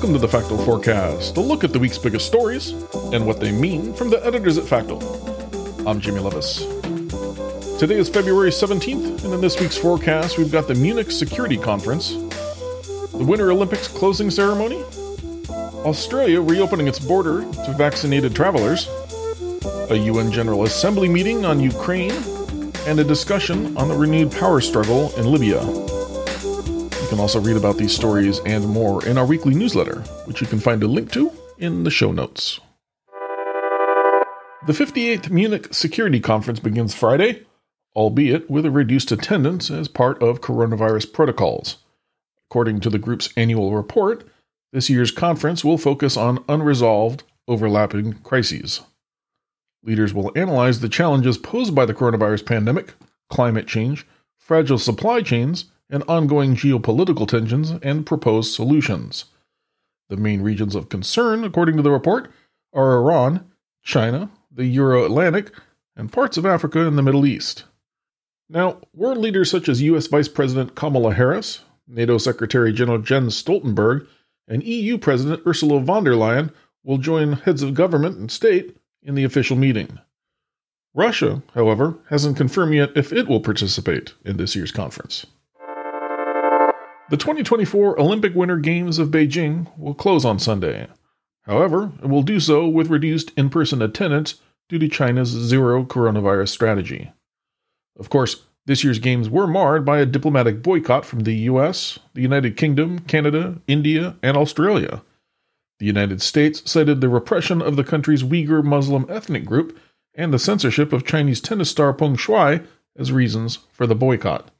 Welcome to the Factal Forecast, a look at the week's biggest stories and what they mean from the editors at Factal. I'm Jimmy Lovaas. Today is February 17th, and in this week's forecast, we've got the Munich Security Conference, the Winter Olympics closing ceremony, Australia reopening its border to vaccinated travelers, a UN General Assembly meeting on Ukraine, and a discussion on the renewed power struggle in Libya. Can also read about these stories and more in our weekly newsletter, which you can find a link to in the show notes. The 58th Munich Security Conference begins Friday, albeit with a reduced attendance as part of coronavirus protocols. According to the group's annual report, this year's conference will focus on unresolved, overlapping crises. Leaders will analyze the challenges posed by the coronavirus pandemic, climate change, fragile supply chains, and ongoing geopolitical tensions and proposed solutions. The main regions of concern, according to the report, are Iran, China, the Euro Atlantic, and parts of Africa and the Middle East. Now, world leaders such as U.S. Vice President Kamala Harris, NATO Secretary General Jens Stoltenberg, and EU President Ursula von der Leyen will join heads of government and state in the official meeting. Russia, however, hasn't confirmed yet if it will participate in this year's conference. The 2024 Olympic Winter Games of Beijing will close on Sunday. However, it will do so with reduced in person attendance due to China's zero coronavirus strategy. Of course, this year's games were marred by a diplomatic boycott from the US, the United Kingdom, Canada, India, and Australia. The United States cited the repression of the country's Uyghur Muslim ethnic group and the censorship of Chinese tennis star Peng Shuai as reasons for the boycott.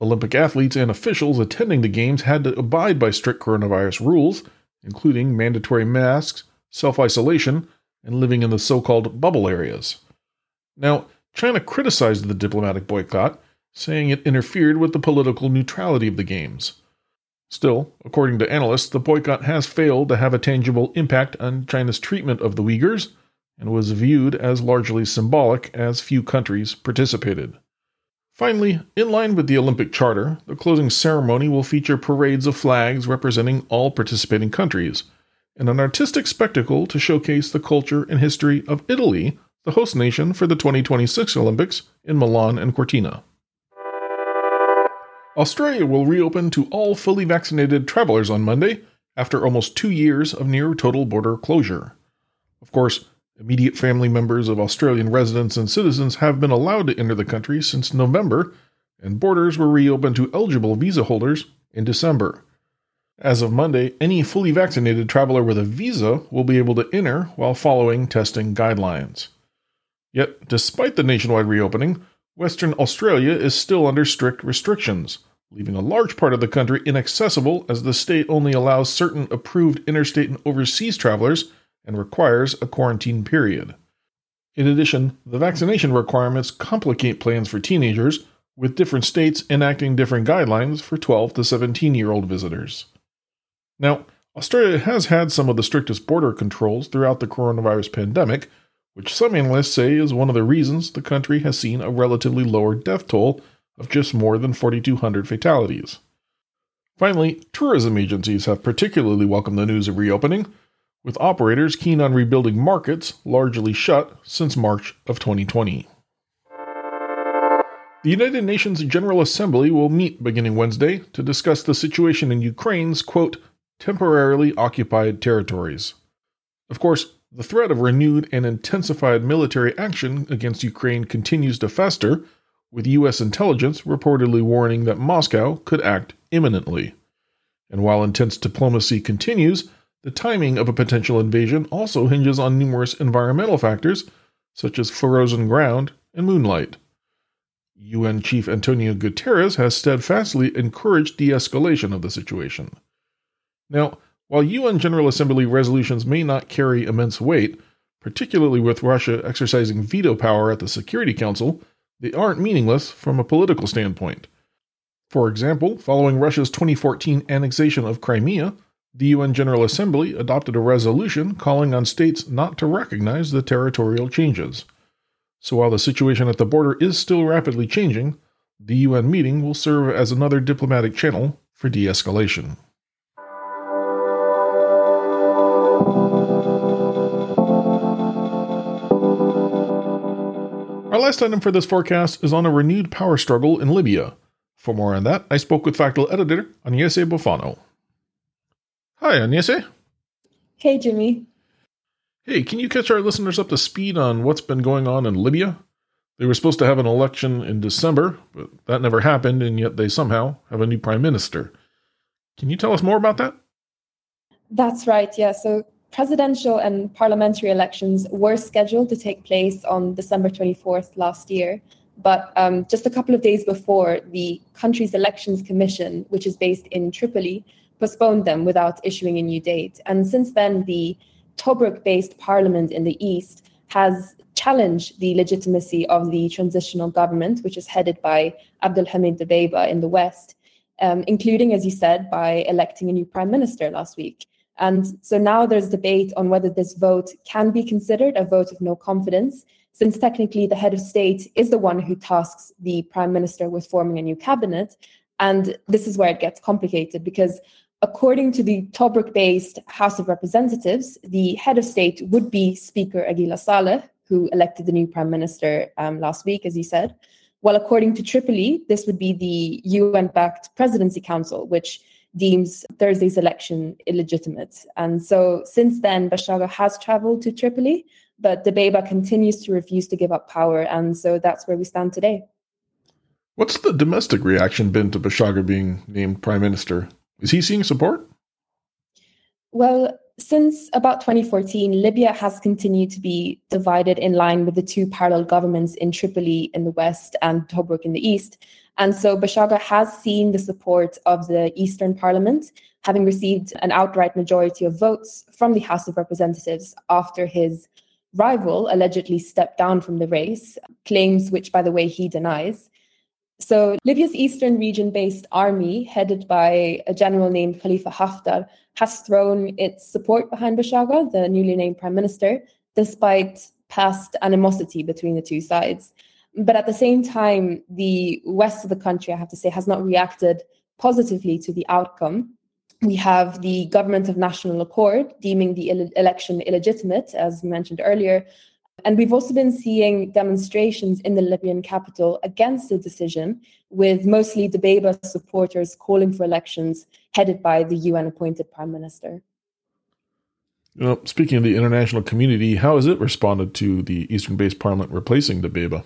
Olympic athletes and officials attending the Games had to abide by strict coronavirus rules, including mandatory masks, self isolation, and living in the so called bubble areas. Now, China criticized the diplomatic boycott, saying it interfered with the political neutrality of the Games. Still, according to analysts, the boycott has failed to have a tangible impact on China's treatment of the Uyghurs and was viewed as largely symbolic as few countries participated. Finally, in line with the Olympic Charter, the closing ceremony will feature parades of flags representing all participating countries, and an artistic spectacle to showcase the culture and history of Italy, the host nation for the 2026 Olympics in Milan and Cortina. Australia will reopen to all fully vaccinated travelers on Monday after almost two years of near total border closure. Of course, Immediate family members of Australian residents and citizens have been allowed to enter the country since November, and borders were reopened to eligible visa holders in December. As of Monday, any fully vaccinated traveler with a visa will be able to enter while following testing guidelines. Yet, despite the nationwide reopening, Western Australia is still under strict restrictions, leaving a large part of the country inaccessible as the state only allows certain approved interstate and overseas travelers and requires a quarantine period. In addition, the vaccination requirements complicate plans for teenagers, with different states enacting different guidelines for 12 to 17 year old visitors. Now, Australia has had some of the strictest border controls throughout the coronavirus pandemic, which some analysts say is one of the reasons the country has seen a relatively lower death toll of just more than 4,200 fatalities. Finally, tourism agencies have particularly welcomed the news of reopening, with operators keen on rebuilding markets largely shut since March of 2020. The United Nations General Assembly will meet beginning Wednesday to discuss the situation in Ukraine's, quote, temporarily occupied territories. Of course, the threat of renewed and intensified military action against Ukraine continues to fester, with U.S. intelligence reportedly warning that Moscow could act imminently. And while intense diplomacy continues, the timing of a potential invasion also hinges on numerous environmental factors, such as frozen ground and moonlight. UN Chief Antonio Guterres has steadfastly encouraged de escalation of the situation. Now, while UN General Assembly resolutions may not carry immense weight, particularly with Russia exercising veto power at the Security Council, they aren't meaningless from a political standpoint. For example, following Russia's 2014 annexation of Crimea, the UN General Assembly adopted a resolution calling on states not to recognize the territorial changes. So while the situation at the border is still rapidly changing, the UN meeting will serve as another diplomatic channel for de escalation. Our last item for this forecast is on a renewed power struggle in Libya. For more on that, I spoke with Factal Editor Agnese Bofano. Hi, Agnese. Hey, Jimmy. Hey, can you catch our listeners up to speed on what's been going on in Libya? They were supposed to have an election in December, but that never happened, and yet they somehow have a new prime minister. Can you tell us more about that? That's right, yeah. So, presidential and parliamentary elections were scheduled to take place on December 24th last year. But um, just a couple of days before, the country's elections commission, which is based in Tripoli, postponed them without issuing a new date. And since then, the Tobruk based parliament in the east has challenged the legitimacy of the transitional government, which is headed by Abdulhamid Dbeibeh in the west, um, including, as you said, by electing a new prime minister last week. And so now there's debate on whether this vote can be considered a vote of no confidence, since technically the head of state is the one who tasks the prime minister with forming a new cabinet. And this is where it gets complicated because according to the Tobruk based House of Representatives, the head of state would be Speaker Aguila Saleh, who elected the new prime minister um, last week, as you said. While according to Tripoli, this would be the UN backed Presidency Council, which deems Thursday's election illegitimate. And so since then, Bashagha has traveled to Tripoli, but Dbeibeh continues to refuse to give up power. And so that's where we stand today. What's the domestic reaction been to Bashagha being named prime minister? Is he seeing support? Well, since about 2014, Libya has continued to be divided in line with the two parallel governments in Tripoli in the west and Tobruk in the east. And so Bashagha has seen the support of the Eastern Parliament, having received an outright majority of votes from the House of Representatives after his rival allegedly stepped down from the race, claims which, by the way, he denies. So, Libya's eastern region based army, headed by a general named Khalifa Haftar, has thrown its support behind Bashagha, the newly named prime minister, despite past animosity between the two sides. But at the same time, the west of the country, I have to say, has not reacted positively to the outcome. We have the Government of National Accord deeming the ele- election illegitimate, as mentioned earlier, and we've also been seeing demonstrations in the Libyan capital against the decision, with mostly Dbeibeh supporters calling for elections headed by the UN appointed prime minister. Know, speaking of the international community, how has it responded to the Eastern based parliament replacing Dbeibeh?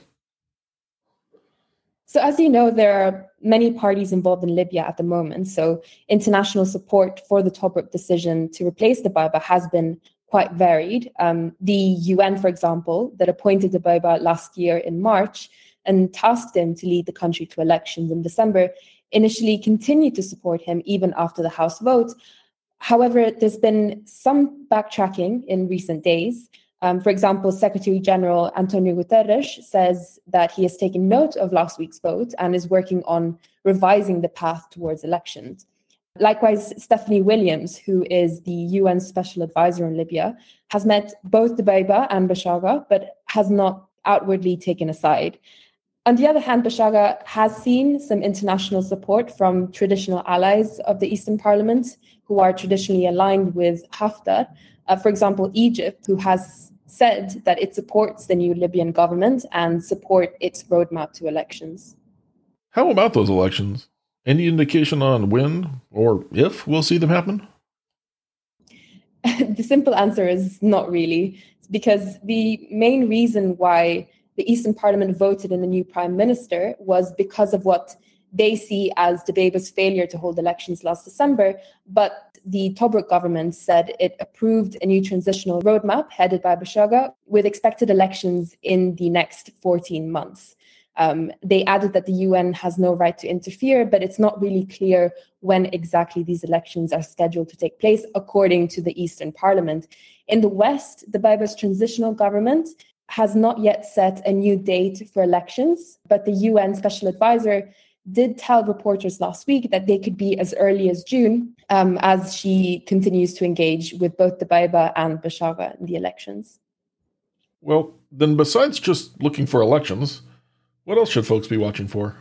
So, as you know, there are many parties involved in Libya at the moment. So, international support for the Tobruk decision to replace Dbeibeh has been quite varied. Um, the UN, for example, that appointed Dbeibeh last year in March and tasked him to lead the country to elections in December, initially continued to support him even after the House vote. However, there's been some backtracking in recent days. Um, for example, Secretary General Antonio Guterres says that he has taken note of last week's vote and is working on revising the path towards elections. Likewise, Stephanie Williams, who is the UN Special Advisor in Libya, has met both Dbeibeh and Bashagha, but has not outwardly taken a side. On the other hand, Bashagha has seen some international support from traditional allies of the Eastern Parliament who are traditionally aligned with Haftar. Uh, for example, Egypt, who has said that it supports the new Libyan government and support its roadmap to elections. How about those elections? Any indication on when or if we'll see them happen? the simple answer is not really, because the main reason why the Eastern Parliament voted in the new prime minister was because of what they see as the Dbeibeh's failure to hold elections last December. But the Tobruk government said it approved a new transitional roadmap headed by Bashagha with expected elections in the next 14 months. Um, they added that the UN has no right to interfere, but it's not really clear when exactly these elections are scheduled to take place, according to the Eastern Parliament. In the West, the Dbeibeh's transitional government has not yet set a new date for elections, but the UN special advisor did tell reporters last week that they could be as early as June, um, as she continues to engage with both the Dbeibeh and Bashagha in the elections. Well, then, besides just looking for elections, what else should folks be watching for?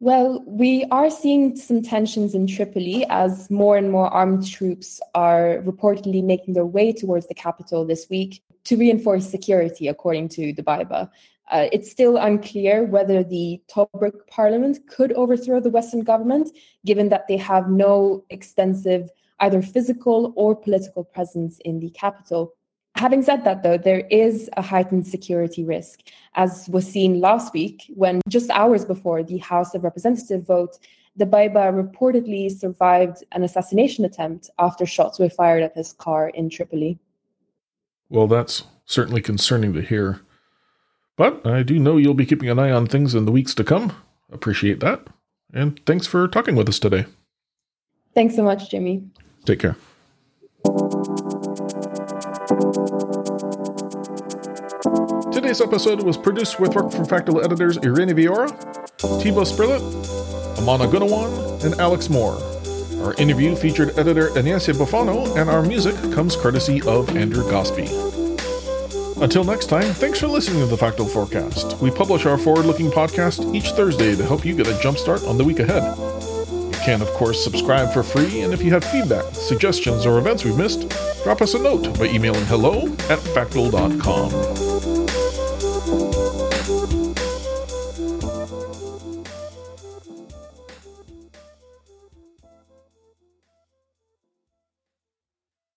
Well, we are seeing some tensions in Tripoli as more and more armed troops are reportedly making their way towards the capital this week. to reinforce security, according to Dbeibeh. Uh, it's still unclear whether the Tobruk parliament could overthrow the Western government, given that they have no extensive either physical or political presence in the capital. Having said that, though, there is a heightened security risk, as was seen last week when, just hours before the House of Representatives vote, Dbeibeh reportedly survived an assassination attempt after shots were fired at his car in Tripoli. Well, that's certainly concerning to hear. But I do know you'll be keeping an eye on things in the weeks to come. Appreciate that. And thanks for talking with us today. Thanks so much, Jimmy. Take care. Today's episode was produced with work from Factal editors Irene Viora, Thibault Sprillet, Amana Gunawan, and Alex Moore. Our interview featured editor Ignacia Bufano, and our music comes courtesy of Andrew Gosby. Until next time, thanks for listening to the Factal Forecast. We publish our forward looking podcast each Thursday to help you get a jumpstart on the week ahead. You can, of course, subscribe for free, and if you have feedback, suggestions, or events we've missed, drop us a note by emailing hello at factal.com.